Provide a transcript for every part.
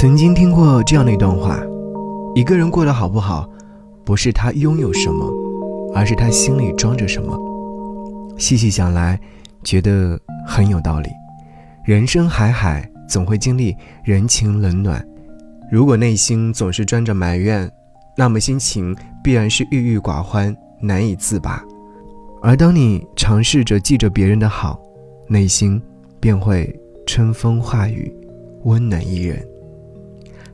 曾经听过这样的一段话：一个人过得好不好，不是他拥有什么，而是他心里装着什么。细细想来，觉得很有道理。人生海海，总会经历人情冷暖。如果内心总是装着埋怨，那么心情必然是郁郁寡欢，难以自拔。而当你尝试着记着别人的好，内心便会春风化雨，温暖一人。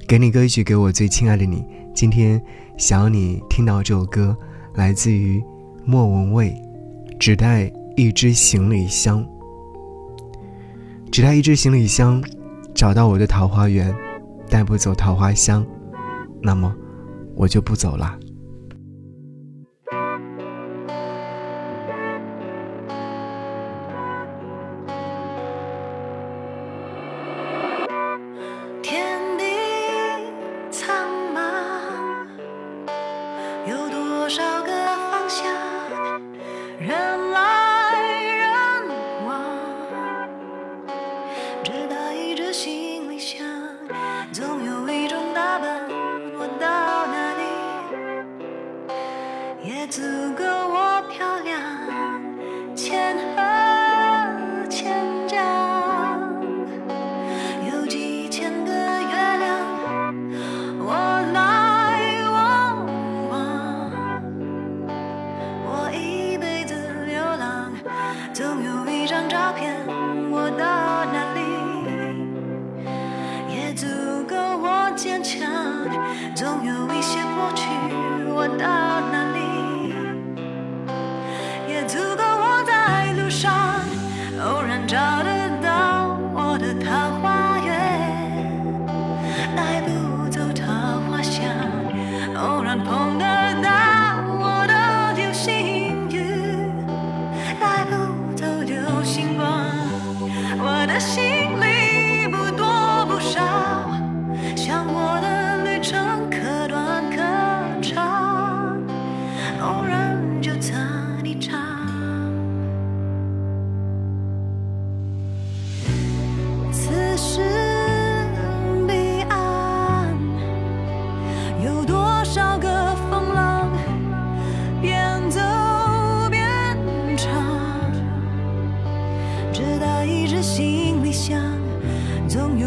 给你歌曲，给我最亲爱的你。今天想要你听到这首歌，来自于莫文蔚，《只带一只行李箱》。只带一只行李箱，找到我的桃花源，带不走桃花香，那么我就不走了。人来人往，只带一只行李箱，总有一种打扮，我到哪里也足够我漂亮。千和有一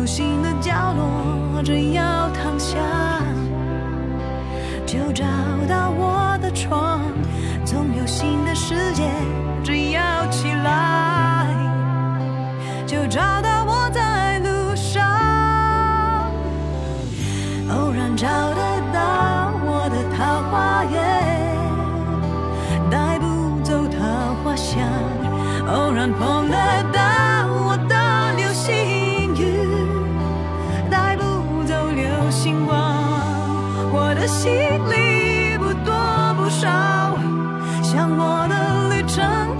总有新的角落，只要躺下，就找到我的床。总有新的世界，只要起来，就找到我在路上。偶然找得到我的桃花源，带不走桃花香。偶然碰得到我的流星心里不多不少，像我的旅程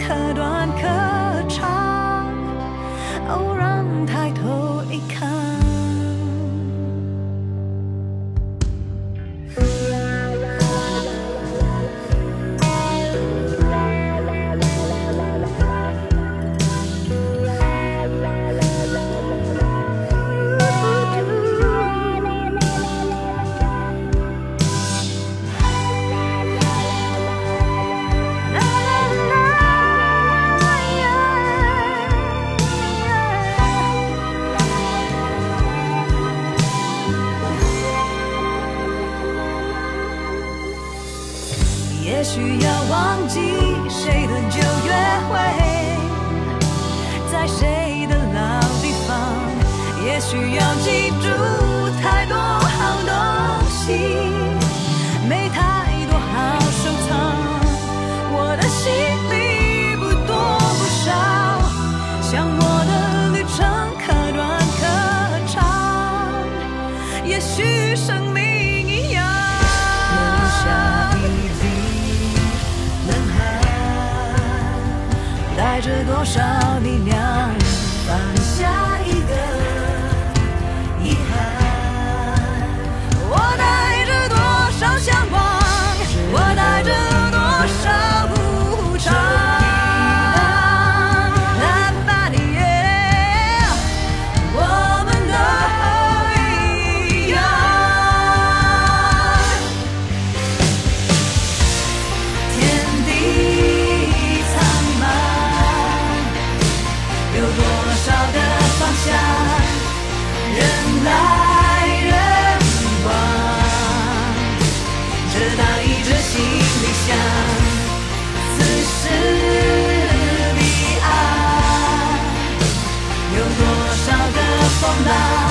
也许要忘记谁的旧约会，在谁的老地方。也许要记住太多好东西，没太多好收藏。我的行李不多不少，像我的旅程可短可长。也许生命带着多少力量，多少的方向，人来人往，这大一只行李箱，此时彼岸，有多少的风浪？